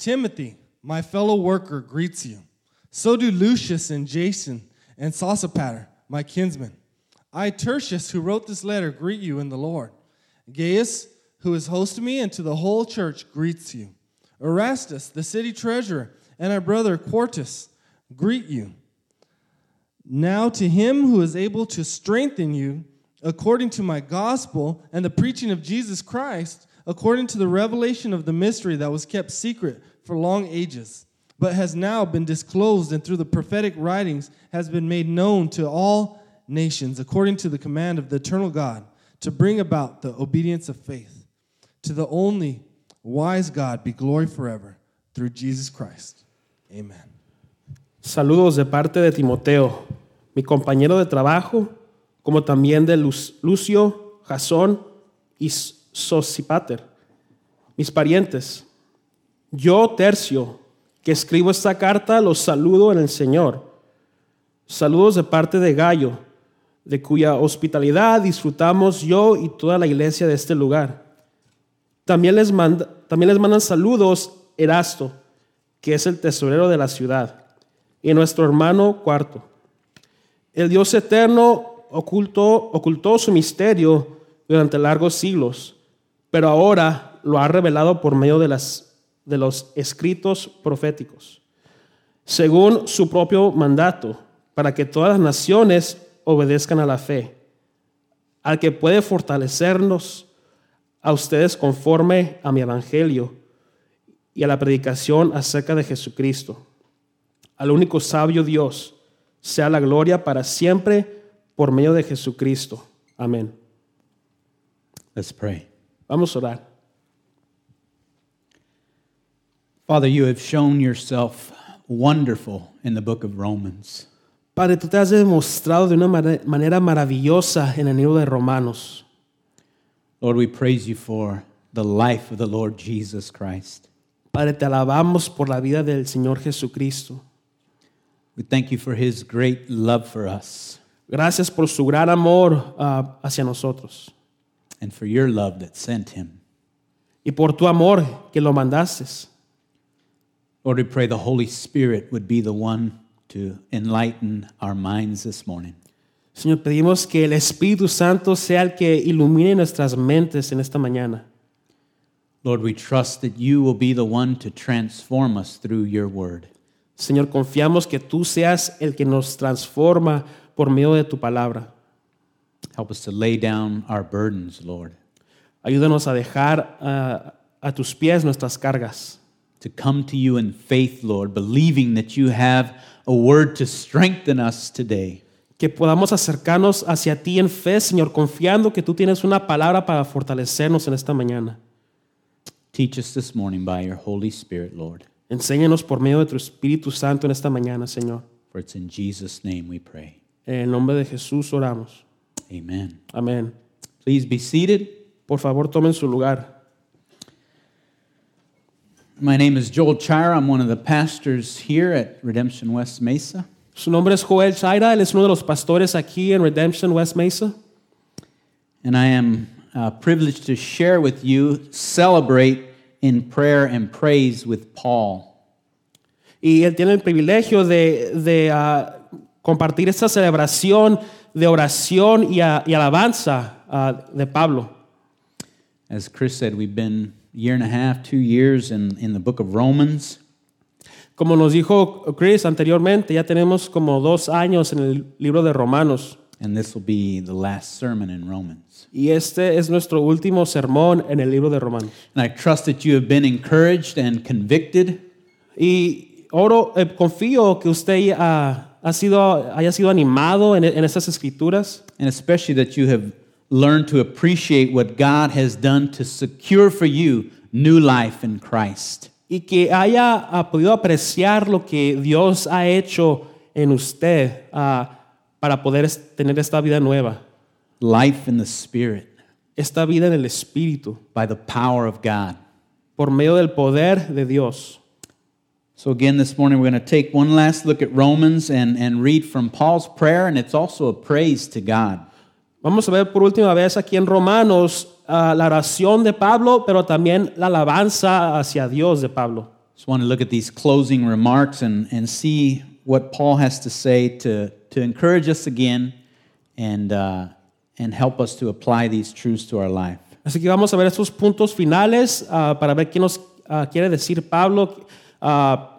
Timothy, my fellow worker, greets you. So do Lucius and Jason and Sosipater, my kinsmen. I, Tertius, who wrote this letter, greet you in the Lord. Gaius, who is host to me and to the whole church, greets you. Erastus, the city treasurer, and our brother Quartus greet you. Now to him who is able to strengthen you according to my gospel and the preaching of Jesus Christ, according to the revelation of the mystery that was kept secret for long ages, but has now been disclosed and through the prophetic writings has been made known to all nations, according to the command of the eternal God, to bring about the obedience of faith. To the only wise God be glory forever through Jesus Christ. Amen. Saludos de parte de Timoteo, mi compañero de trabajo, como también de Lucio, Jasón y Sosipater, mis parientes. Yo, Tercio, que escribo esta carta, los saludo en el Señor. Saludos de parte de Gallo, de cuya hospitalidad disfrutamos yo y toda la iglesia de este lugar. También les, manda, también les mandan saludos Erasto, que es el tesorero de la ciudad, y nuestro hermano Cuarto. El Dios eterno ocultó, ocultó su misterio durante largos siglos, pero ahora lo ha revelado por medio de, las, de los escritos proféticos, según su propio mandato, para que todas las naciones obedezcan a la fe, al que puede fortalecernos a ustedes conforme a mi evangelio y a la predicación acerca de Jesucristo. Al único sabio Dios, sea la gloria para siempre por medio de Jesucristo. Amén. Let's pray. Vamos a orar. Father, you have shown yourself wonderful in the book of Romans. Padre, tú te has demostrado de una manera maravillosa en el libro de Romanos. Lord, we praise you for the life of the Lord Jesus Christ. Padre, te alabamos por la vida del Señor Jesucristo. We thank you for his great love for us. Gracias por su gran amor uh, hacia nosotros. And for your love that sent him. Y por tu amor que lo mandaste. Lord, we pray the Holy Spirit would be the one to enlighten our minds this morning. Señor, pedimos que el Espíritu Santo sea el que ilumine nuestras mentes en esta mañana. Lord, we trust that you will be the one to transform us through your word. Señor, confiamos que tú seas el que nos transforma por medio de tu palabra. Help us to lay down our burdens, Lord. Ayúdanos a dejar uh, a tus pies nuestras cargas. To come to you in faith, Lord, believing that you have a word to strengthen us today. Que podamos acercarnos hacia ti en fe, Señor, confiando que tú tienes una palabra para fortalecernos en esta mañana. Teach us this morning by your Holy Spirit, Lord. Enséñanos por medio de tu Espíritu Santo en esta mañana, Señor. For it's in Jesus' name we pray. En el nombre de Jesús oramos. Amen. Amén. Please be seated. Por favor, tomen su lugar. My name is Joel Chira. I'm one of the pastors here at Redemption West Mesa. Su nombre es Joel Chira. Él es uno de los pastores aquí en Redemption West Mesa. And I am uh, privileged to share with you, celebrate in prayer and praise with Paul. Y él tiene el privilegio de, de uh, compartir esta celebración de oración y, uh, y alabanza uh, de Pablo. As Chris said, we've been a year and a half, two years in, in the book of Romans. Como nos dijo Chris anteriormente, ya tenemos como dos años en el libro de Romanos. And this will be the last sermon in Romans. Y este es nuestro último sermón en el libro de Romanos. And I trust that you have been encouraged and convicted. Y oro, eh, confío que usted uh, ha sido, haya sido animado en, en estas escrituras. And especially that you have learned to appreciate what God has done to secure for you new life in Christ. Y que haya uh, podido apreciar lo que Dios ha hecho en usted uh, para poder tener esta vida nueva. Life in the Spirit. Esta vida en el Espíritu. By the power of God. Por medio del poder de Dios. So, again, this morning we're going to take one last look at Romans and, and read from Paul's prayer, and it's also a praise to God. Vamos a ver por última vez aquí en Romanos uh, la oración de Pablo, pero también la alabanza hacia Dios de Pablo. Just want to look at these closing remarks and, and see what Paul has to say to, to encourage us again and, uh, and help us to apply these truths to our life. Así que vamos a ver estos puntos finales ah, para ver qué nos ah, quiere decir Pablo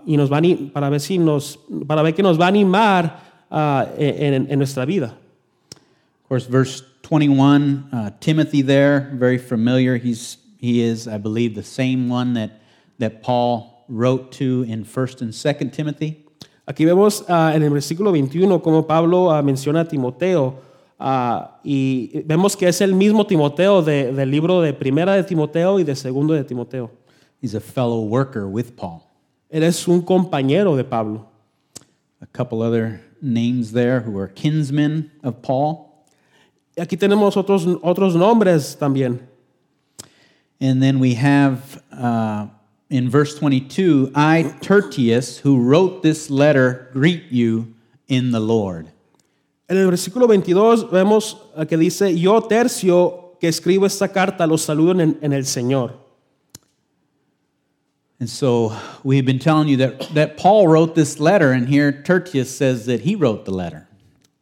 y nos va a, para ver si nos para ver qué nos va a animar en, en nuestra vida. Of course, verse 21, uh, Timothy there, very familiar. He's, he is, I believe, the same one that, that Paul wrote to in 1st and 2nd Timothy. Aquí vemos ah, en el versículo 21 como Pablo ah, menciona a Timoteo ah, y vemos que es el mismo Timoteo de- del libro de Primera de Timoteo y de Segundo de Timoteo. He's a fellow worker with Paul. Él es un compañero de Pablo. A couple other names there who are kinsmen of Paul. Y aquí tenemos otros, otros nombres también. And then we have uh, in verse 22, I, Tertius, who wrote this letter, greet you in the Lord. En el versículo 22 vemos que dice, yo tercio que escribo esta carta los saludo en, en el Señor. And so we've been telling you that, that Paul wrote this letter, and here Tertius says that he wrote the letter.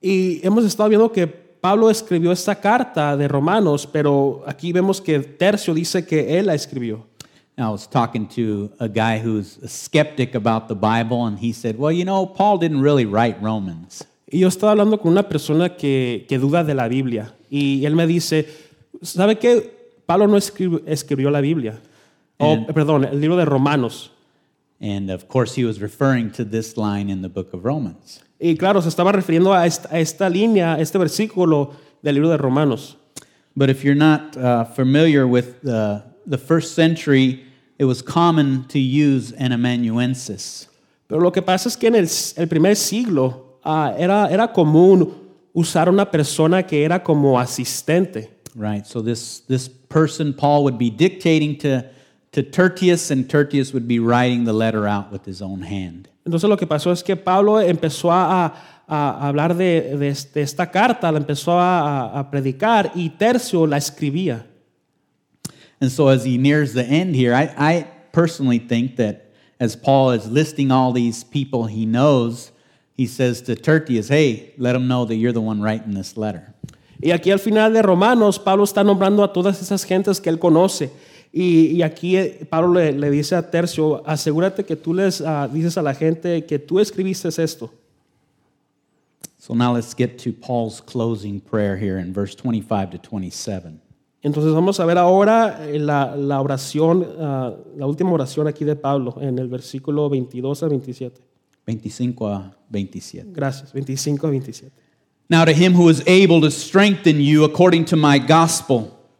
Y hemos estado viendo que Pablo escribió esta carta de Romanos, pero aquí vemos que Tercio dice que él la escribió. I was talking to a guy who's a skeptic about the Bible, and he said, Well, you know, Paul didn't really write Romans. Y yo estaba hablando con una persona que, que duda de la Biblia. Y él me dice, ¿sabe qué? Pablo no escribió, escribió la Biblia. O, And- perdón, el libro de Romanos. And of course, he was referring to this line in the book of Romans. Y claro, se estaba refiriendo a esta, a esta línea, a este versículo del libro de Romanos. But if you're not uh, familiar with the, the first century, it was common to use an amanuensis. Pero lo que pasa es que en el, el primer siglo ah, era, era común usar una persona que era como asistente. Right, so this, this person, Paul, would be dictating to, to Tertius, and Tertius would be writing the letter out with his own hand. Entonces lo que pasó es que Pablo empezó a, a- hablar de, de de esta carta, la empezó a, a- predicar y Tercio la escribía. And so as he nears the end here, I, I personally think that as Paul is listing all these people he knows, he says to Tertius, hey, let him know that you're the one writing this letter. Y aquí al final de Romanos, Pablo está nombrando a todas esas gentes que él conoce. Y, y aquí eh, Pablo le, le dice a Tercio, asegúrate que tú les ah, dices a la gente que tú escribiste esto. So now let's get to Paul's closing prayer here in verse 25 to 27. Entonces vamos a ver ahora eh, la, la oración, ah, la última oración aquí de Pablo en el versículo 22 a 27. 25 a 27. Gracias, 25 a 27. Now to him who is able to strengthen you according to my gospel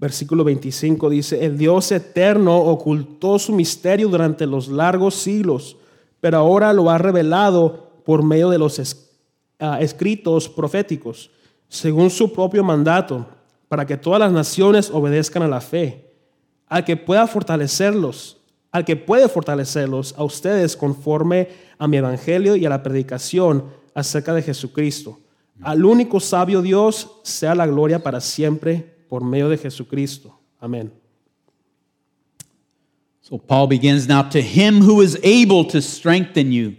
Versículo 25 dice, el Dios eterno ocultó su misterio durante los largos siglos, pero ahora lo ha revelado por medio de los ah, escritos proféticos, según su propio mandato, para que todas las naciones obedezcan a la fe, al que pueda fortalecerlos, al que puede fortalecerlos a ustedes conforme a mi evangelio y a la predicación acerca de Jesucristo. Al único sabio Dios sea la gloria para siempre por medio de Jesucristo. Amén. So Paul begins now to him who is able to strengthen you.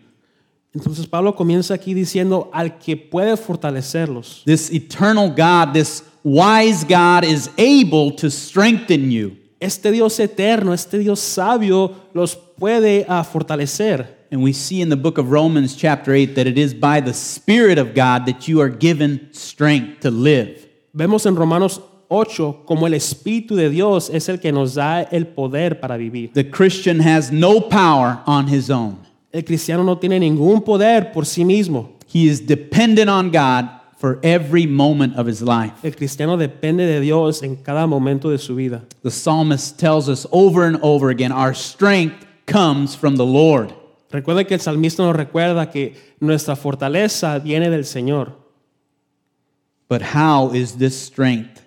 Entonces Pablo comienza aquí diciendo al que puede fortalecerlos. This eternal God, this wise God is able to strengthen you. Este Dios eterno, este Dios sabio los puede ah, fortalecer. And we see in the book of Romans, chapter 8, that it is by the Spirit of God that you are given strength to live. Vemos en Romanos 8 como el Espíritu de Dios es el que nos da el poder para vivir. The Christian has no power on his own, El cristiano no tiene ningún poder por sí mismo. he is dependent on God for every moment of his life. El cristiano depende de Dios en cada momento de su vida. The psalmist tells us over and over again our strength comes from the Lord. Que el salmista nos recuerda que nuestra fortaleza viene del Señor. But how is this strength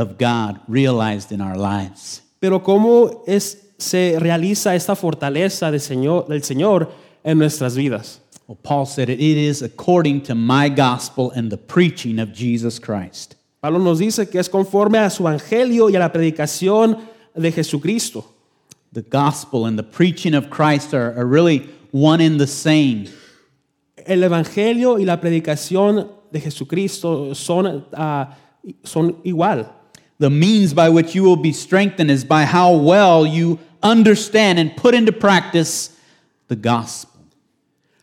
of God realized in our lives? Pero ¿cómo es, se realiza esta fortaleza del Señor, del Señor en nuestras vidas? Well, Paul said it, it is according to my gospel and the preaching of Jesus Christ. Pablo nos dice que es conforme a su evangelio y a la predicación de Jesucristo. The gospel and the preaching of Christ are, are really one in the same. El evangelio y la predicación de Jesucristo son, ah, son igual. The means by which you will be strengthened is by how well you understand and put into practice the gospel.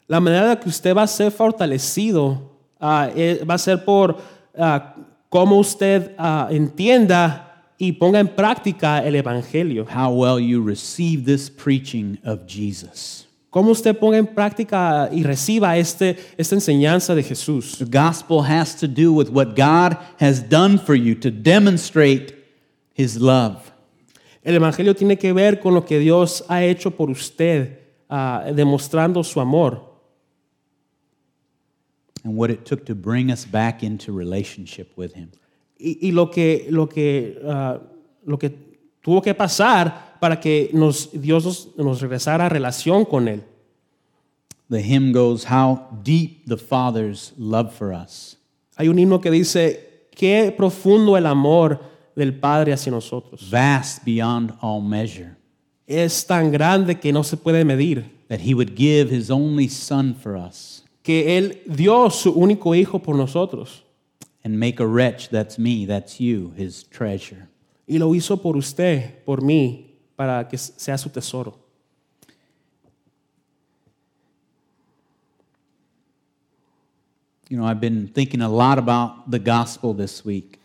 La manera que usted va a ser fortalecido eh, va a ser por ah, cómo usted ah, entienda y ponga en práctica el evangelio. How well you receive this preaching of Jesus. Cómo usted ponga en práctica y reciba este, esta enseñanza de Jesús. The gospel has to do with what God has done for you to demonstrate his love. El evangelio tiene que ver con lo que Dios ha hecho por usted, ah, demostrando su amor. and what it took to bring us back into relationship with him. y, y lo que lo que ah, lo que tuvo que pasar para que nos, Dios nos, nos regresara a relación con él. The hymn goes, How deep the Father's love for us. Hay un himno que dice qué profundo el amor del Padre hacia nosotros. vast beyond all measure, Es tan grande que no se puede medir. that he would give his only Son for us Que él dio su único hijo por nosotros and make a wretch, that's me, that's you, his treasure. y lo hizo por usted, por mí, para que sea su tesoro. You know, I've been thinking a lot about the gospel this week,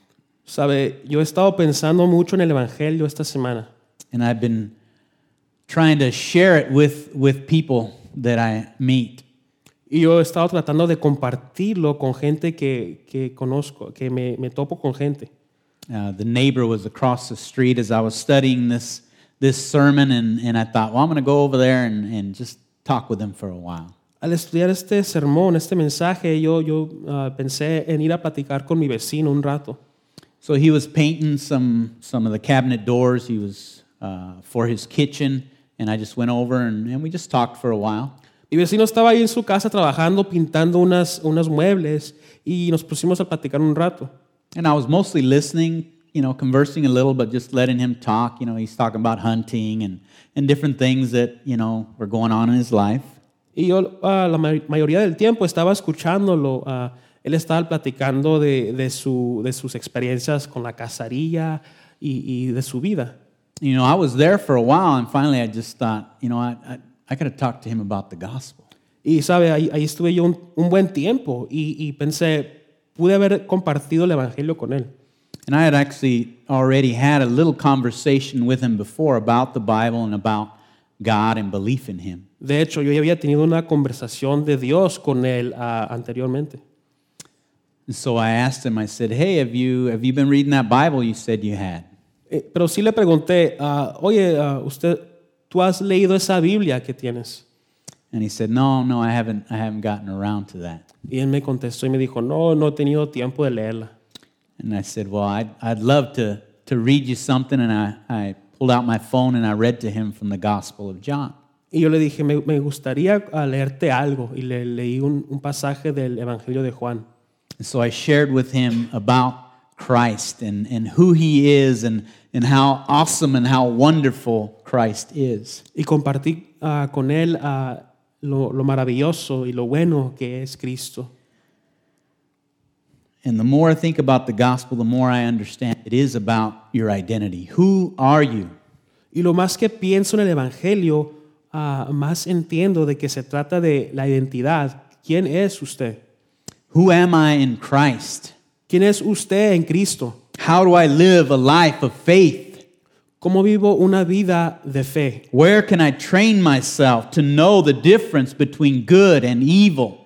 Sabe, yo he estado pensando mucho en el evangelio esta semana. and I've been trying to share it with, with people that I meet. Y yo he estado tratando de compartirlo con gente que, que conozco, que me, me topo con gente. Uh, the neighbor was across the street as I was studying this, this sermon, and, and I thought, well, I'm going to go over there and, and just talk with him for a while. Al estudiar este sermón, este mensaje, yo, yo ah, pensé en ir a platicar con mi vecino un rato. So he was painting some, some of the cabinet doors. He was uh, for his kitchen, and I just went over and, and we just talked for a while. Mi vecino estaba ahí en su casa trabajando, pintando unas, unos muebles y nos pusimos a platicar un rato. And I was mostly listening, you know, conversing a little, but just letting him talk. You know, he's talking about hunting and, and different things that, you know, were going on in his life. Y yo ah, la ma- mayoría del tiempo estaba escuchándolo. ah, él estaba platicando de, de, su, de sus experiencias con la cacería y, y de su vida. You know, I was there for a while, and finally I just thought, you know, I, I, I got to talk to him about the gospel. Y sabe, ahí, ahí estuve yo un, un buen tiempo y, y pensé, pude haber compartido el Evangelio con él. And I had actually already had a little conversation with him before about the Bible and about God and belief in him. De hecho, yo ya había tenido una conversación de Dios con él ah, anteriormente. And so I asked him, I said, Hey, have you, have you been reading that Bible you said you had? Eh, pero sí le pregunté, ah, oye, ah, usted, ¿tú has leído esa Biblia que tienes? And he said, No, no, I haven't, I haven't gotten around to that. Y él me contestó y me dijo, no, no he tenido tiempo de leerla. And I said, Well, I'd, I'd love to, to read you something. And I, I pulled out my phone and I read to him from the Gospel of John. Y yo le dije, me, me gustaría ah, leerte algo. Y le leí un, un pasaje del Evangelio de Juan. And so I shared with him about Christ and, and who he is and, and how awesome and how wonderful Christ is. Y compartí ah, con él ah, lo, lo maravilloso y lo bueno que es Cristo. And the more I think about the gospel, the more I understand it is about your identity. Who are you? Y lo más que pienso en el Evangelio, ah, más entiendo de que se trata de la identidad. ¿Quién es usted? Who am I in Christ? ¿Quién es usted en Cristo? How do I live a life of faith? ¿Cómo vivo una vida de fe? Where can I train myself to know the difference between good and evil?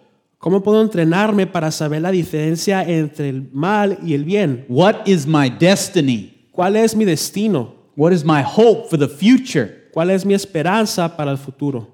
¿Cómo puedo entrenarme para saber la diferencia entre el mal y el bien? What is my destiny? ¿Cuál es mi destino? What is my hope for the future? ¿Cuál es mi esperanza para el futuro?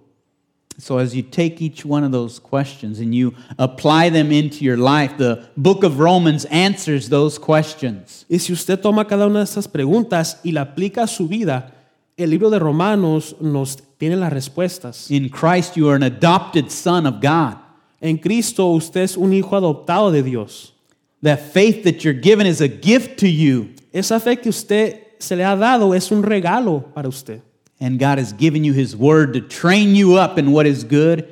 So, as you take each one of those questions and you apply them into your life, the book of Romans answers those questions. Y si usted toma cada una de estas preguntas y la aplica a su vida, el libro de Romanos nos tiene las respuestas. In Christ, you are an adopted son of God. En Cristo usted es un hijo adoptado de Dios. That faith that you're given is a gift to you, Esa fe que usted se le ha dado es un regalo para usted. and God has given you His word to train you up in what is good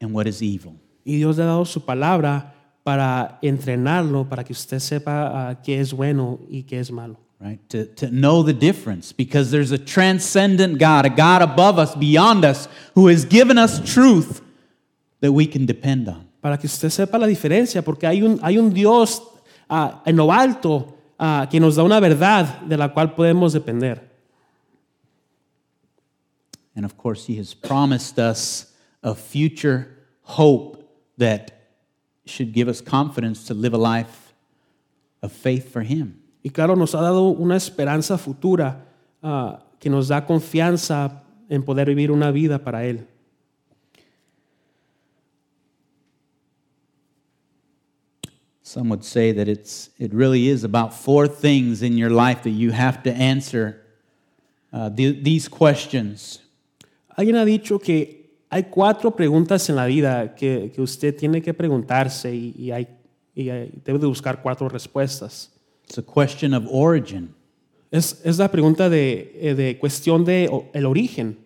and what is evil. Y Dios le ha dado su palabra para entrenarlo, para que usted sepa ah, qué es bueno y qué es malo. right? To, to know the difference because there's a transcendent God, a God above us, beyond us, who has given us truth that we can depend on. Para que usted sepa la diferencia, porque hay un, hay un Dios ah, en lo alto ah, que nos da una verdad de la cual podemos depender. And of course, He has promised us a future hope that should give us confidence to live a life of faith for Him. Y claro, nos ha dado una esperanza futura ah, que nos da confianza en poder vivir una vida para Él. Some would say that it's, it really is about four things in your life that you have to answer uh, the- these questions. Alguien ha dicho que hay cuatro preguntas en la vida que, que usted tiene que preguntarse y, y hay, y hay- debe de buscar cuatro respuestas. It's a question of origin, Es, es la pregunta de, eh, de cuestión de o- el origen.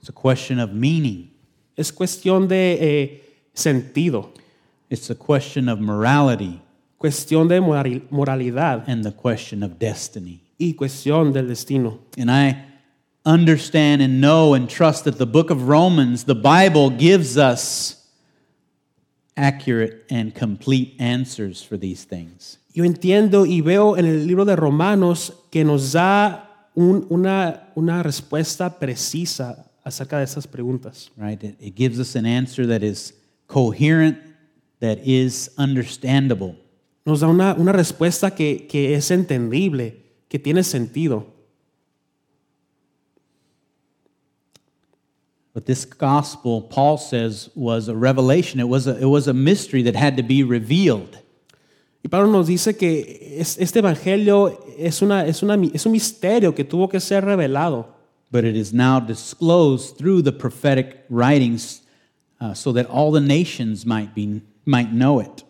it's a question of meaning, Es cuestión de eh, sentido, it's a question of morality, cuestión de moralidad and the question of destiny. y cuestión del destino. And I understand and know and trust that the book of Romans, the Bible, gives us accurate and complete answers for these things. Yo entiendo y veo en el libro de Romanos que nos da un- una, una respuesta precisa acerca de esas preguntas. right? It, it gives us an answer that is coherent, that is understandable. Nos da una, una respuesta que, que es entendible, que tiene sentido. But this gospel, Paul says, was a revelation. It was a, it was a mystery that had to be revealed. Y Pablo nos dice que es- este evangelio es, una, es, una, es un misterio que tuvo que ser revelado. But it is now disclosed through the prophetic writings uh, so that all the nations might, be, might know it.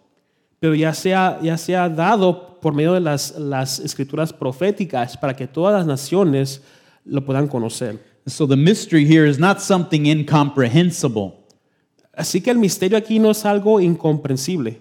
pero ya se ha, ya se ha dado por medio de las, las escrituras proféticas para que todas las naciones lo puedan conocer. So the mystery here is not something incomprehensible, Así que el misterio aquí no es algo incomprensible,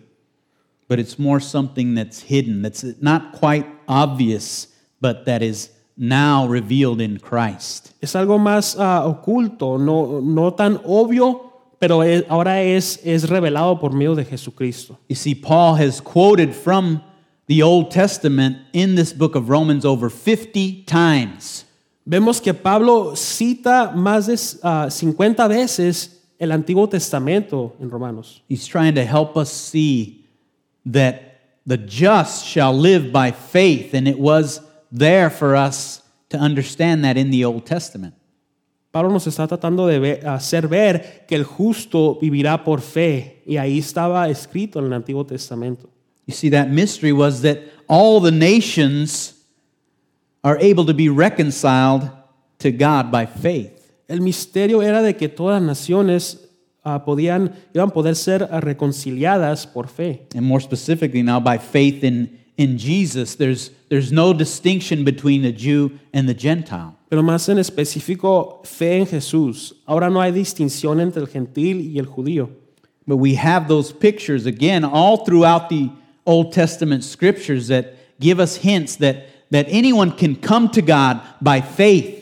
but it's more something that's hidden, that's not quite obvious, but that is now revealed in Christ. es algo más ah, oculto, no, no tan obvio, pero es- ahora es, es revelado por medio de Jesucristo. You see, Paul has quoted from the Old Testament in this book of Romans over 50 times. Vemos que Pablo cita más de ah, 50 veces el Antiguo Testamento en Romanos. He's trying to help us see that the just shall live by faith, and it was there for us to understand that in the Old Testament. Pablo nos está tratando de ver- hacer ver que el justo vivirá por fe, y ahí estaba escrito en el Antiguo Testamento. You see, that mystery was that all the nations are able to be reconciled to God by faith. El misterio era de que todas las naciones ah, podían, iban a poder ser reconciliadas por fe. And more specifically, now by faith in, in Jesus, there's, there's no distinction between the Jew and the Gentile. Pero más en específico, fe en Jesús. Ahora no hay distinción entre el gentil y el judío. But we have those pictures again all throughout the Old Testament scriptures that give us hints that, that anyone can come to God by faith.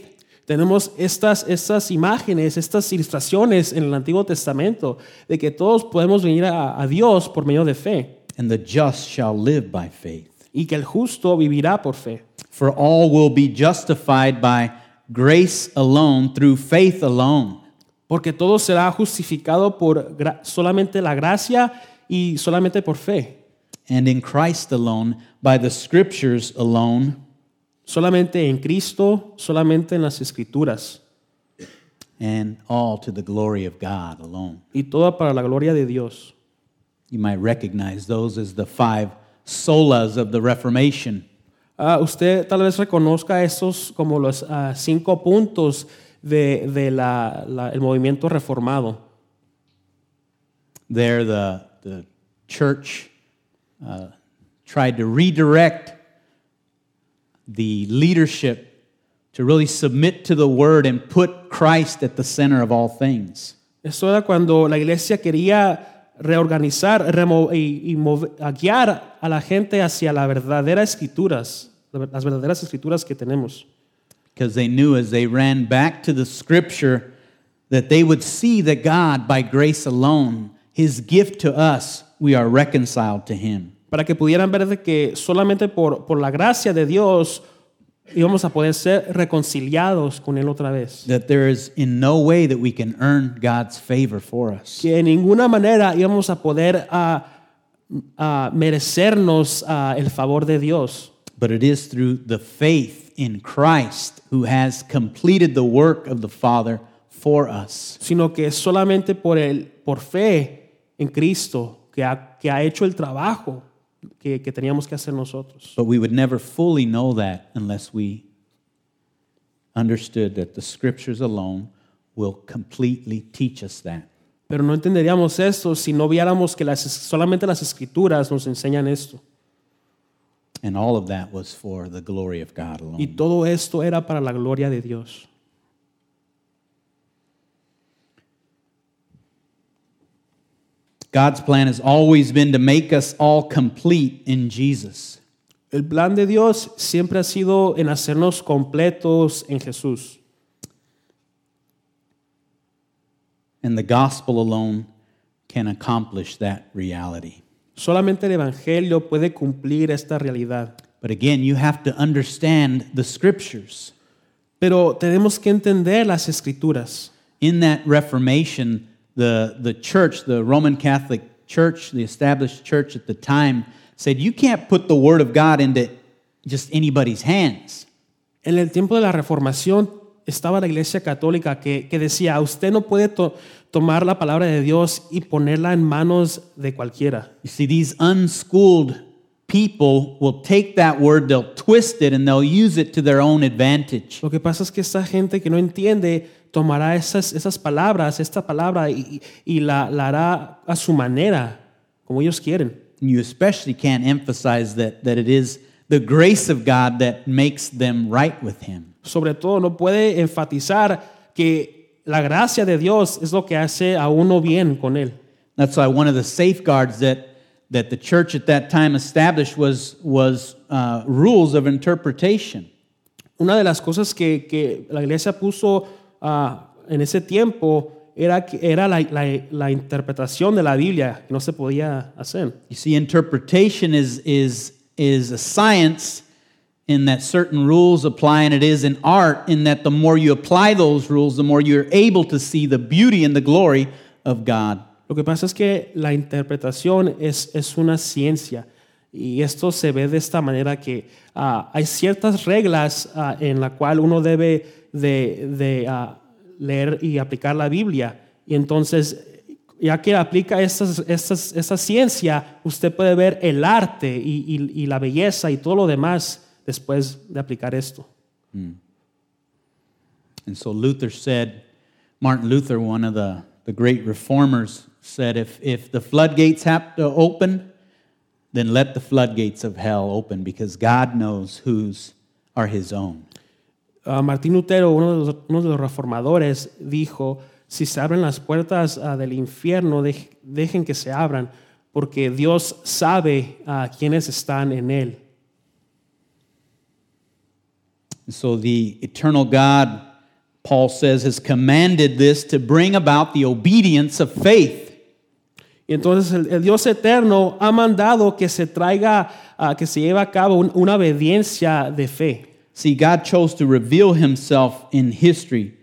Tenemos estas, estas imágenes, estas ilustraciones en el Antiguo Testamento de que todos podemos venir a, a Dios por medio de fe and the just shall live by faith. y que el justo vivirá por fe. For all will be justified by grace alone, through faith alone. Porque todo será justificado por solamente la gracia y solamente por fe. And in Christ alone, by the scriptures alone. Solamente en Cristo, solamente en las Escrituras. and all to the glory of God alone. y toda para la gloria de Dios. You might recognize those as the five solas of the Reformation. Ah, usted tal vez reconozca esos como los ah, cinco puntos de, de la- la- el movimiento reformado. There, the, the church uh, tried to redirect the leadership to really submit to the word and put Christ at the center of all things. Esto era cuando la iglesia quería reorganizar remo- y, y move- a guiar a la gente hacia las verdaderas escrituras, las verdaderas escrituras que tenemos. because they knew as they ran back to the scripture that they would see that God, by grace alone, his gift to us, we are reconciled to him. Para que pudieran ver de que solamente por, por la gracia de Dios íbamos a poder ser reconciliados con Él otra vez. That there is in no way that we can earn God's favor for us. Que en ninguna manera íbamos a poder ah, ah, merecernos ah, el favor de Dios. But it is through the faith in Christ who has completed the work of the Father for us. sino que es solamente por, el, por fe en Cristo que ha, que ha hecho el trabajo que, que teníamos que hacer nosotros. But we would never fully know that unless we understood that the scriptures alone will completely teach us that. Pero no entenderíamos esto si no viéramos que las, solamente las escrituras nos enseñan esto. And all of that was for the glory of God Y alone. todo esto era para la gloria de Dios. God's plan has always been to make us all complete in Jesus. El plan de Dios siempre ha sido en hacernos completos en Jesús. And the gospel alone can accomplish that reality. Solamente el Evangelio puede cumplir esta realidad. But again, you have to understand the scriptures. Pero tenemos que entender las escrituras. In that Reformation, the, the church, the Roman Catholic Church, the established church at the time, said you can't put the word of God into just anybody's hands. En el tiempo de la Reformación estaba la Iglesia Católica que, que decía, usted no puede to- tomar la palabra de Dios y ponerla en manos de cualquiera. You see, these unschooled people will take that word, they'll twist it, and they'll use it to their own advantage. Lo que pasa es que esta gente que no entiende tomará esas, esas palabras, esta palabra, y, y la, la hará a su manera, como ellos quieren. You especially can't emphasize that, that it is the grace of God that makes them right with Him. Sobre todo, no puede enfatizar que la gracia de Dios es lo que hace a uno bien con Él. That's why one of the safeguards that, that the church at that time established was, was uh, rules of interpretation. Una de las cosas que, que la iglesia puso ah, en ese tiempo era, era la, la- la interpretación de la Biblia, que no se podía hacer. You see, interpretation is, is, is a science in that certain rules apply, and it is an art in that the more you apply those rules, the more you're able to see the beauty and the glory of God. Lo que pasa es que la interpretación es, es una ciencia y esto se ve de esta manera que ah, hay ciertas reglas ah, en la cual uno debe de, de, ah, leer y aplicar la Biblia y entonces ya que aplica esa ciencia usted puede ver el arte y, y- y la belleza y todo lo demás después de aplicar esto. And so Luther said, Martin Luther, one of the, the great reformers, said, if, if the floodgates have to open, then let the floodgates of hell open because God knows whose are his own. Ah, Martín Lutero, uno de, los, uno de los reformadores, dijo, si se abren las puertas ah, del infierno, dej- dejen que se abran, porque Dios sabe a quiénes están en él. So the eternal God, Paul says, has commanded this to bring about the obedience of faith. Y entonces el, el Dios eterno ha mandado que se traiga, ah, que se lleve a cabo un- una obediencia de fe. See, God chose to reveal himself in history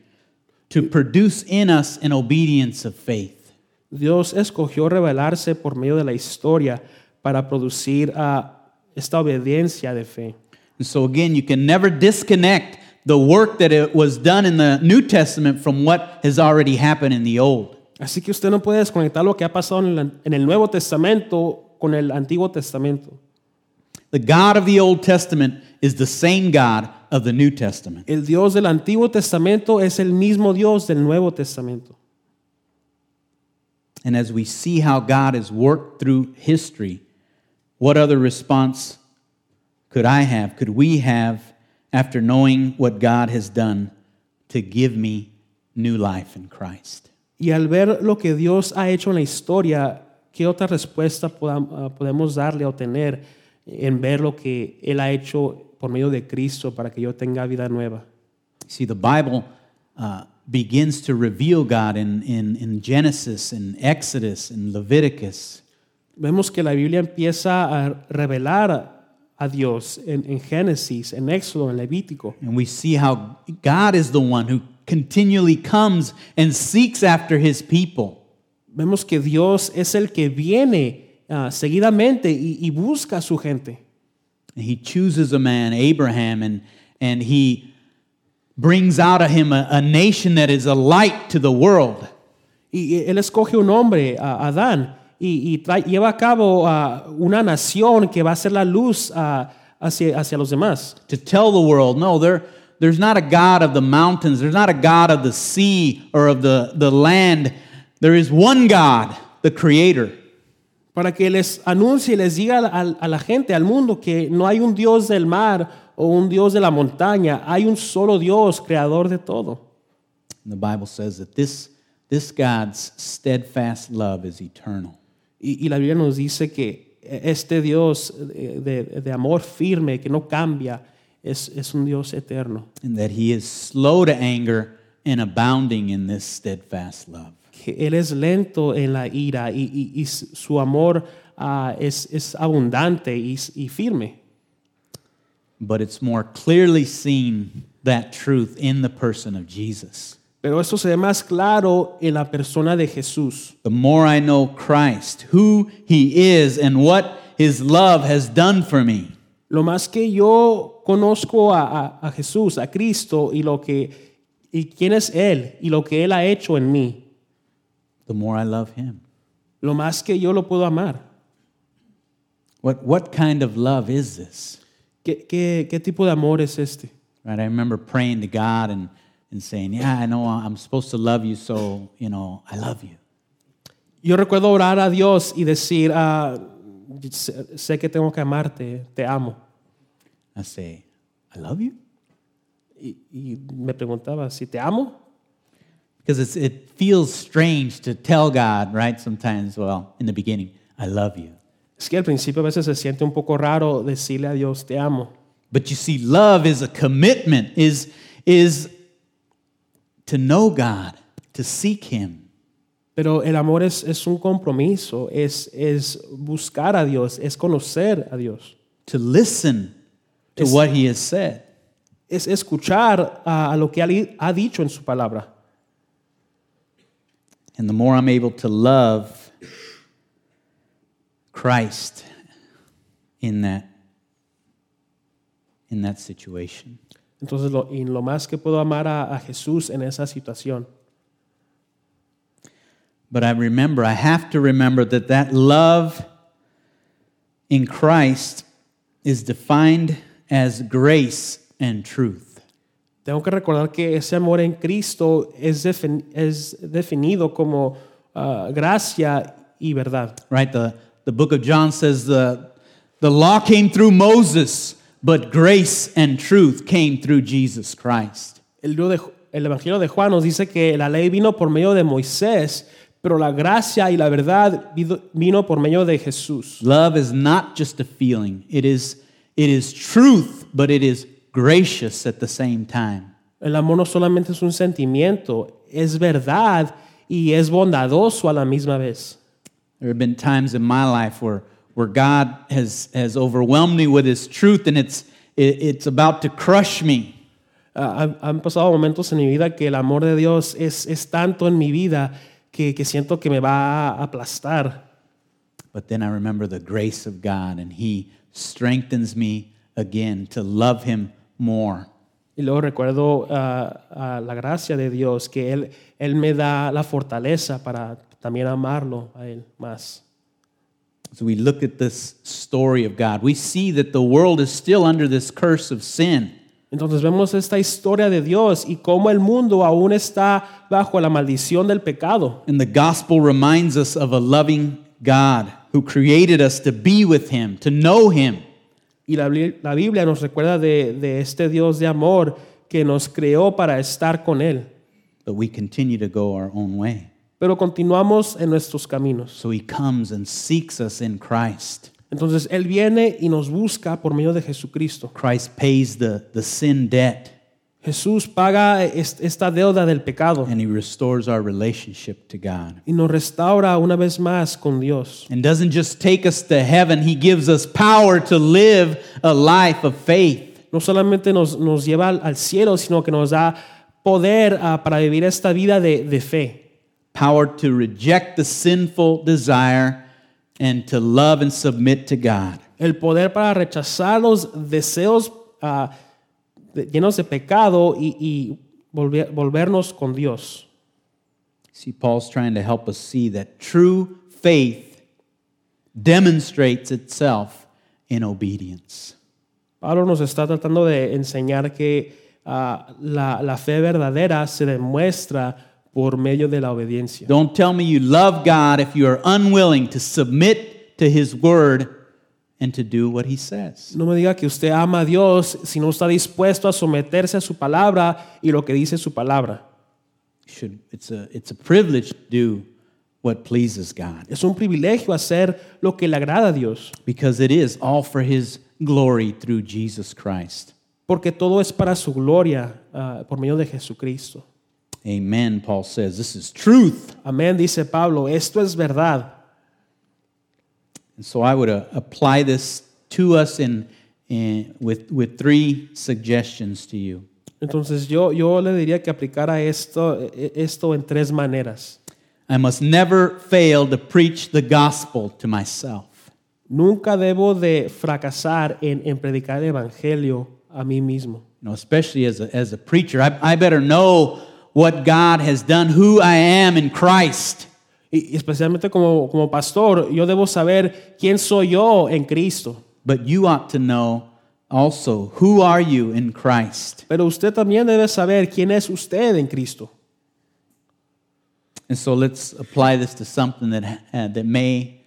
to produce in us an obedience of faith. Dios escogió revelarse por medio de la historia para producir ah, esta obediencia de fe. And so, again, you can never disconnect the work that it was done in the New Testament from what has already happened in the Old. Así que usted no puede desconectar lo que ha pasado en el Nuevo Testamento con el Antiguo Testamento. The God of the Old Testament is the same God of the New Testament. El Dios del Antiguo Testamento es el mismo Dios del Nuevo Testamento. And as we see how God has worked through history, what other response could I have, could we have, after knowing what God has done to give me new life in Christ? Y al ver lo que Dios ha hecho en la historia, ¿qué otra respuesta podemos darle o tener en ver lo que Él ha hecho por medio de Cristo para que yo tenga vida nueva? See, the Bible uh, begins to reveal God in, in, in Genesis, in Exodus, in Leviticus. Vemos que la Biblia empieza a revelar a Dios en, en Génesis, en Éxodo, en Levítico. And we see how God is the one who continually comes and seeks after his people. Vemos que Dios es el que viene ah, seguidamente y, y busca a su gente. And he chooses a man, Abraham, and, and he brings out of him a, a nation that is a light to the world. Y Él escoge un hombre, a Adán, y, y trae- lleva a cabo ah, una nación que va a ser la luz ah, hacia, hacia los demás. To tell the world, no, there, there's not a God of the mountains, there's not a God of the sea or of the, the land. There is one God, the Creator. Para que les anuncie y les diga a, a la gente, al mundo, que no hay un Dios del mar o un Dios de la montaña, hay un solo Dios, creador de todo. And the Bible says that this, this God's steadfast love is eternal. Y, y la Biblia nos dice que este Dios de, de- de amor firme, que no cambia, es, es un Dios eterno. and that he is slow to anger and abounding in this steadfast love. Él es lento en la ira y, y- y su amor ah, es, es abundante y, y firme. But it's more clearly seen that truth in the person of Jesus. Pero esto se ve más claro en la persona de Jesús. The more I know Christ, who he is, and what his love has done for me, Lo más que yo conozco a, a- a Jesús, a Cristo y lo que y quién es él y lo que él ha hecho en mí, the more I love him. lo más que yo lo puedo amar. What, what kind of love is this? ¿Qué, qué, qué tipo de amor es este? Right? I remember praying to God and, and saying, Yeah, I know I'm supposed to love you, so, you know, I love you. Yo recuerdo orar a Dios y decir, ah, sé, que tengo que amarte, te amo. I say, I love you? Y, y me preguntaba, si te amo, Because it's, it feels strange to tell God, right? Sometimes, well, in the beginning, I love you. es que al principio a veces se siente un poco raro decirle a Dios, te amo. But you see, love is a commitment, is, is to know God, to seek Him. Pero el amor es, es un compromiso, es, es buscar a Dios, es conocer a Dios, to listen to Es- what he has said. es escuchar a, a lo que Él ha dicho en su palabra. And the more I'm able to love Christ in that in that situation, Entonces, lo, y lo más que puedo amar a, a Jesús en esa situación. but I remember I have to remember that that love in Christ is defined as grace and truth. Tengo que recordar que ese amor en Cristo es, defin- es definido como ah, gracia y verdad. Right? The the book of John says the the law came through Moses, but grace and truth came through Jesus Christ. El, de- el Evangelio de Juan nos dice que la ley vino por medio de Moisés, pero la gracia y la verdad vino por medio de Jesús. Love is not just a feeling. It is it is truth, but it is gracious at the same time. El amor no solamente es un sentimiento, es verdad y es bondadoso a la misma vez. There have been times in my life where where God has has overwhelmed me with his truth and it's it, it's about to crush me. Ah, han, han pasado momentos en mi vida que el amor de Dios es, es tanto en mi vida que, que siento que me va a aplastar. But then I remember the grace of God and he strengthens me again to love him more. Y luego recuerdo ah, ah, la gracia de Dios, que él, él me da la fortaleza para también amarlo a Él más. As we look at this story of God, we see that the world is still under this curse of sin. Entonces vemos esta historia de Dios y cómo el mundo aún está bajo la maldición del pecado. And the gospel reminds us of a loving God who created us to be with Him, to know Him. Y la, la Biblia nos recuerda de, de este Dios de amor que nos creó para estar con Él. But we continue to go our own way. Pero continuamos en nuestros caminos. So He comes and seeks us in Christ. Entonces Él viene y nos busca por medio de Jesucristo. Christ pays the, the sin debt Jesús paga es- esta deuda del pecado and He restores our relationship to God. y nos restaura una vez más con Dios. And doesn't just take us to heaven, He gives us power to live a life of faith. No solamente nos, nos lleva al, cielo, sino que nos da poder ah, para vivir esta vida de, de fe. Power to reject the sinful desire and to love and submit to God. El poder para rechazar los deseos de- llenos de pecado y, y volver- volvernos con Dios. See, Paul's trying to help us see that true faith demonstrates itself in obedience. Pablo nos está tratando de enseñar que ah, la, la fe verdadera se demuestra por medio de la obediencia. Don't tell me you love God if you are unwilling to submit to His word and to do what He says. No me diga que usted ama a Dios si no está dispuesto a someterse a su palabra y lo que dice su palabra. Should, it's, a, it's a privilege to do what pleases God Es un privilegio hacer lo que le agrada a Dios, because it is all for His glory through Jesus Christ. porque todo es para su gloria ah, por medio de Jesucristo. Amen, Paul says. This is truth. Amén, dice Pablo, esto es verdad. And so I would uh, apply this to us in, in, with, with three suggestions to you. Entonces yo, yo le diría que aplicara esto, esto en tres maneras. I must never fail to preach the gospel to myself. Nunca debo de fracasar en, en predicar el Evangelio a mí mismo. You know, especially as a, as a preacher, I, I better know what God has done, who I am in Christ. Y y especialmente como, como pastor, yo debo saber quién soy yo en Cristo. But you ought to know also who are you in Christ. Pero usted también debe saber quién es usted en Cristo. And so let's apply this to something that, uh, that may,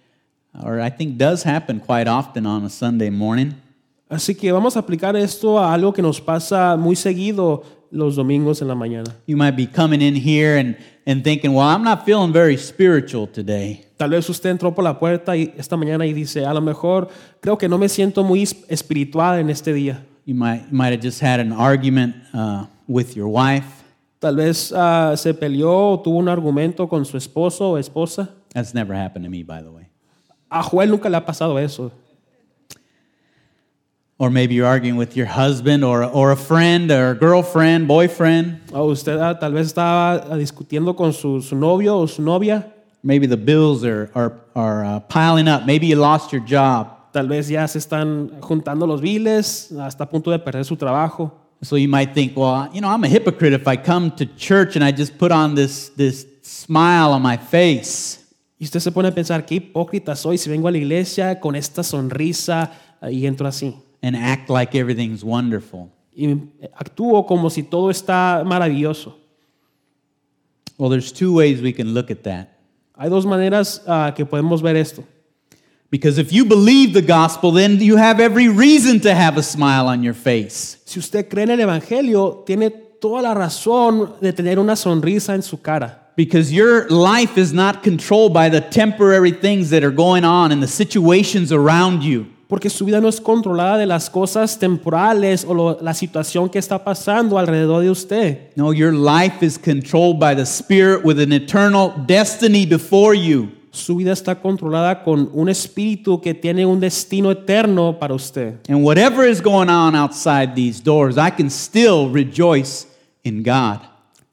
or I think does happen quite often on a Sunday morning. Así que vamos a aplicar esto a algo que nos pasa muy seguido los domingos en la mañana. You might be coming in here and, and thinking, well, I'm not feeling very spiritual today. Tal vez usted entró por la puerta y esta mañana y dice, a lo mejor creo que no me siento muy es- espiritual en este día. You might, you might have just had an argument uh, with your wife. Tal vez ah, se peleó o tuvo un argumento con su esposo o esposa. That's never happened to me, by the way. A Joel nunca le ha pasado eso. Or maybe you're arguing with your husband or, or a friend or a girlfriend, boyfriend. O usted ah, tal vez estaba ah, discutiendo con su, su novio o su novia. Maybe the bills are, are, are uh, piling up. Maybe you lost your job. Tal vez ya se están juntando los biles, hasta a punto de perder su trabajo. So you might think, well, you know, I'm a hypocrite if I come to church and I just put on this, this smile on my face. Y usted se pone a pensar, qué hipócrita soy si vengo a la iglesia con esta sonrisa ah, y entro así. And act like everything's wonderful. Y actúo como si todo está maravilloso. Well, there's two ways we can look at that. Hay dos maneras ah, que podemos ver esto. Because if you believe the gospel, then you have every reason to have a smile on your face. Si usted cree en el Evangelio, tiene toda la razón de tener una sonrisa en su cara. Because your life is not controlled by the temporary things that are going on and the situations around you. Porque su vida no es controlada de las cosas temporales o lo- la situación que está pasando alrededor de usted. No, your life is controlled by the Spirit with an eternal destiny before you. Su vida está controlada con un espíritu que tiene un destino eterno para usted. And whatever is going on outside these doors, I can still rejoice in God.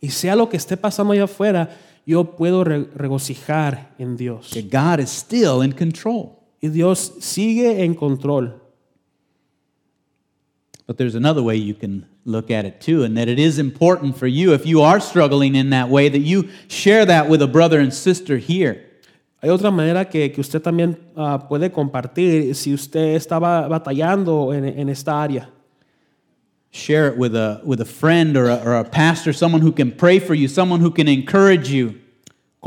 Y sea lo que esté pasando allá afuera, yo puedo re- regocijar en Dios. That God is still in control. Y Dios sigue en control. But there's another way you can look at it too, and that it is important for you, if you are struggling in that way, that you share that with a brother and sister here. Hay otra manera que, que usted también ah, puede compartir si usted estaba batallando en, en esta área. Share it with a, with a friend or a, or a pastor, someone who can pray for you, someone who can encourage you.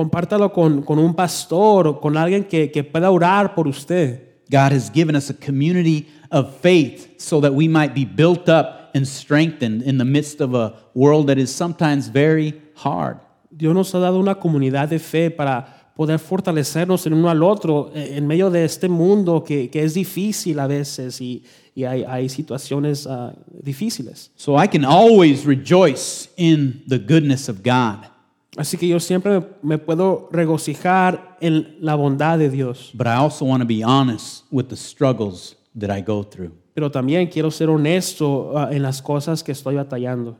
Compártalo con, con un pastor o con alguien que, que pueda orar por usted. God has given us a community of faith so that we might be built up and strengthened in the midst of a world that is sometimes very hard. Dios nos ha dado una comunidad de fe para poder fortalecernos el uno al otro eh, en medio de este mundo que, que es difícil a veces y, y hay, hay situaciones ah, difíciles. So I can always rejoice in the goodness of God. Así que yo siempre me, puedo regocijar en la bondad de Dios, But I also want to be honest with the struggles that I go through. pero también quiero ser honesto ah, en las cosas que estoy batallando.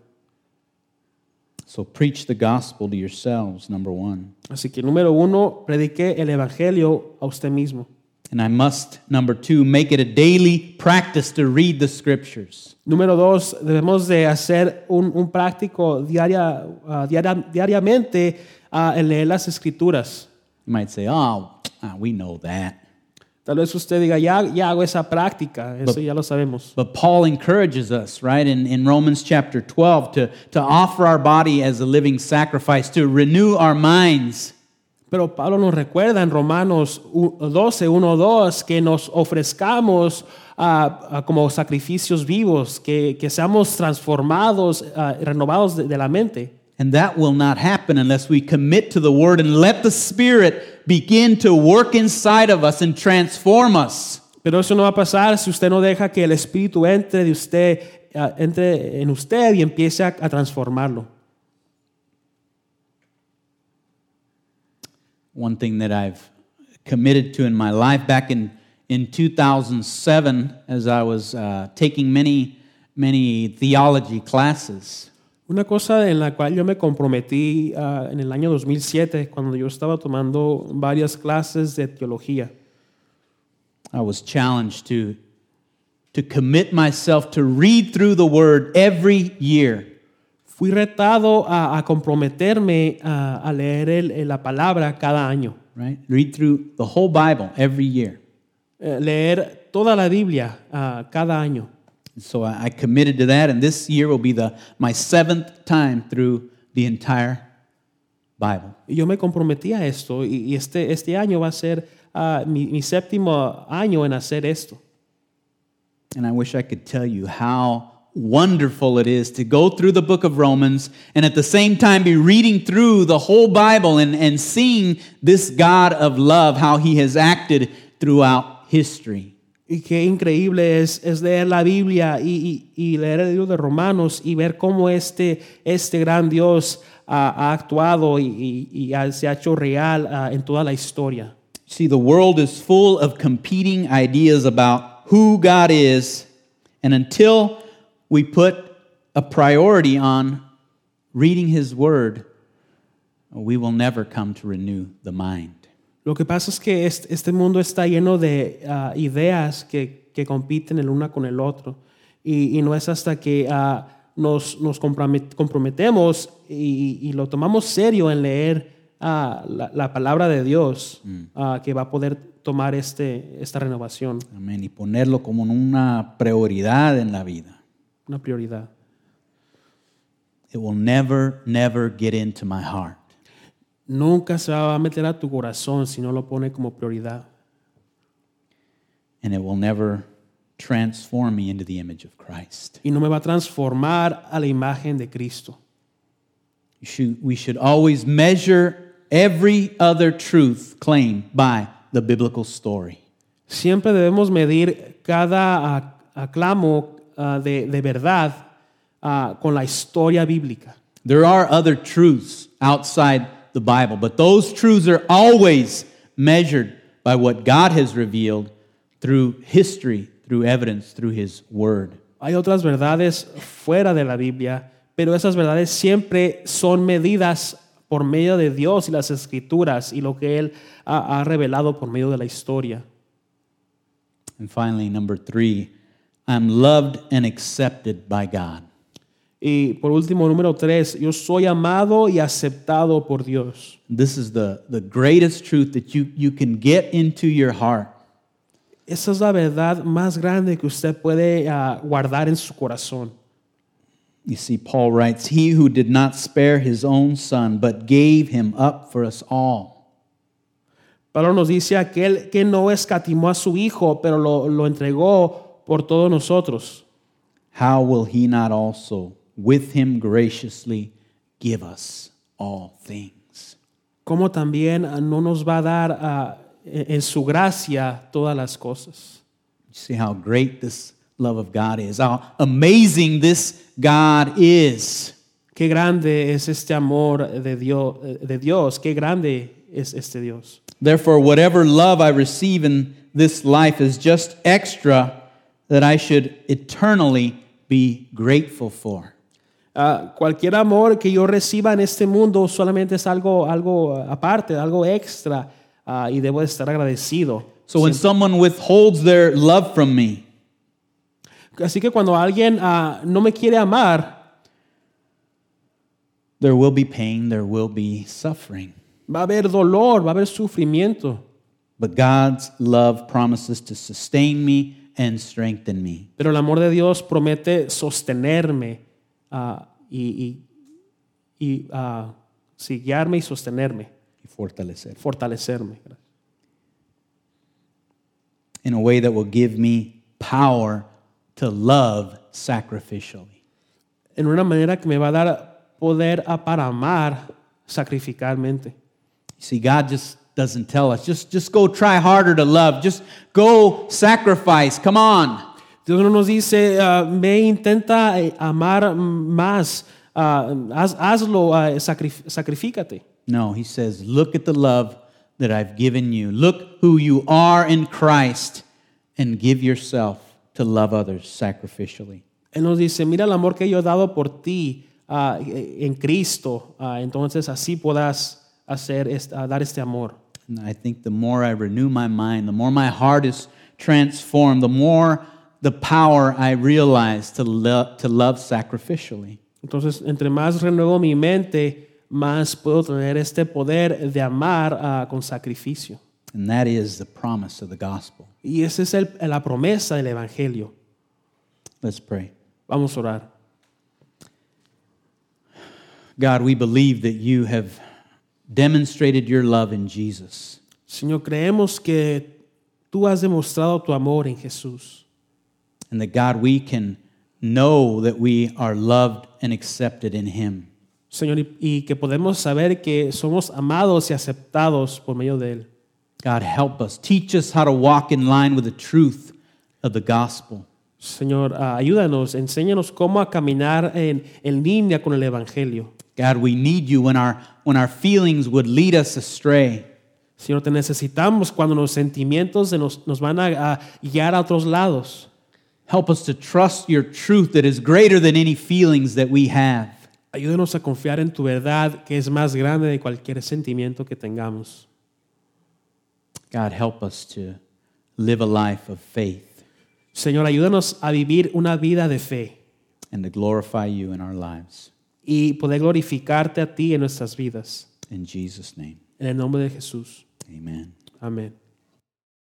So preach the gospel to yourselves, number one. Así que número uno, predique el Evangelio a usted mismo. And I must, number two, make it a daily practice to read the scriptures. Número dos, debemos de hacer un, un práctico diaria, ah, diaria- diariamente ah, en leer las escrituras. You might say, oh, ah, we know that. Tal vez usted diga, ya, ya hago esa práctica, eso ya lo sabemos. But Paul encourages us, right, in, in Romans chapter 12, to, to offer our body as a living sacrifice, to renew our minds. Pero Pablo nos recuerda en Romanos u- 12, 1, 2, que nos ofrezcamos ah, ah, como sacrificios vivos, que, que seamos transformados, ah, renovados de, de la mente. And that will not happen unless we commit to the word and let the Spirit begin to work inside of us and transform us. Pero eso no va a pasar si usted no deja que el Espíritu entre de usted, entre en usted y empiece a, a transformarlo. One thing that I've committed to in my life back in, in 2007, as I was uh, taking many, many theology classes, Una cosa en la cual yo me comprometí ah, en el año 2007, cuando yo estaba tomando varias clases de teología. I was challenged to, to commit myself to read through the word every year. Fui retado a, a comprometerme a, a leer el- el- la palabra cada año, Right? Read through the whole Bible every year. Eh, leer toda la Biblia ah, cada año. So I committed to that, and this year will be the, my seventh time through the entire Bible. Yo me comprometí a esto y, este, este año va a ser ah, mi, mi séptimo año en hacer esto. And I wish I could tell you how wonderful it is to go through the book of Romans and at the same time be reading through the whole Bible and, and seeing this God of love, how he has acted throughout history. Y qué increíble es, es leer la Biblia y, y- y leer el libro de Romanos y ver cómo este, este gran Dios ah, ha actuado y, y- se ha hecho real ah, en toda la historia. See, the world is full of competing ideas about who God is, and until we put a priority on reading His Word, we will never come to renew the mind. Lo que pasa es que este, mundo está lleno de ah, ideas que, que compiten el una con el otro. Y, y no es hasta que ah, nos, nos compromet- comprometemos y, y lo tomamos serio en leer ah, la, la palabra de Dios ah, que va a poder tomar este, esta renovación, Amén. Y ponerlo como una prioridad en la vida. Una prioridad. It will never, never get into my heart. Nunca se va a meter a tu corazón si no lo pone como prioridad. And it will never transform me into the image of Christ. Y no me va a transformar a la imagen de Cristo. Should, we should always measure every other truth claimed by the biblical story. Siempre debemos medir cada aclamo ah, de, de verdad ah, con la historia bíblica. There are other truths outside the Bible, but those truths are always measured by what God has revealed through history, through evidence, through His Word. Hay otras verdades fuera de la Biblia, pero esas verdades siempre son medidas por medio de Dios y las escrituras y lo que Él ha, ha revelado por medio de la historia. And finally, number three, I'm loved and accepted by God. Y por último, número tres, yo soy amado y aceptado por Dios. This is the, the greatest truth that you, you can get into your heart. Esa es la verdad más grande que usted puede ah, guardar en su corazón. You see, Paul writes, He who did not spare his own son, but gave him up for us all. Pablo nos dice aquel que no escatimó a su hijo, pero lo, lo entregó por todos nosotros. How will he not also with him graciously give us all things? Como también ah, no nos va a dar en en su gracia todas las cosas. You see how great this love of God is, how amazing this God is. Qué grande es este amor de Dios, de Dios. Qué grande es este Dios. Therefore, whatever love I receive in this life is just extra that I should eternally be grateful for. Ah, cualquier amor que yo reciba en este mundo solamente es algo, algo aparte, algo extra ah, y debo estar agradecido. So when someone withholds their love from me, Así que cuando alguien ah, no me quiere amar, there will be pain, there will be suffering. va a haber dolor, va a haber sufrimiento. But God's love promises to sustain me and strengthen me. Pero el amor de Dios promete sostenerme ah, y, y, y, ah, sí, guiarme y sostenerme, y fortalecer. fortalecerme. In a way that will give me power to love sacrificially. En una manera que me va a dar poder para amar sacrificalmente. You see, God just doesn't tell us, just, just go try harder to love, just go sacrifice, come on. Dios no nos dice, ah, ve, intenta eh, amar más, ah, haz- hazlo, ah, sacrif- sacrifícate. No, He says, look at the love that I've given you. Look who you are in Christ and give yourself to love others sacrificially. Él nos dice, mira el amor que yo he dado por ti ah, en Cristo, ah, entonces así puedas hacer, est- ah, dar este amor. And I think the more I renew my mind, the more my heart is transformed, the more the power I realize to, lo- to love sacrificially. Entonces, entre más renuevo mi mente, más puedo tener este poder de amar ah, con sacrificio. And that is the promise of the gospel. Y esa es el- la promesa del Evangelio. Let's pray. Vamos a orar. God, we believe that you have demonstrated your love in Jesus. Señor, creemos que tú has demostrado tu amor en Jesús. And that God, we can know that we are loved and accepted in Him. Señor, y, que podemos saber que somos amados y aceptados por medio de Él. God, help us. Teach us how to walk in line with the truth of the gospel. Señor, ayúdanos, enséñanos cómo a caminar en, en línea con el Evangelio. God, we need you when our, when our feelings would lead us astray. Señor, te necesitamos cuando los sentimientos nos, nos van a, a guiar a otros lados. Help us to trust your truth that is greater than any feelings that we have. Ayúdenos a confiar en tu verdad, que es más grande de cualquier sentimiento que tengamos. God, help us to live a life of faith Señor, ayúdanos a vivir una vida de fe and to glorify you in our lives. Y poder glorificarte a ti en nuestras vidas. In Jesus' name, En el nombre de Jesús. amen. Amén.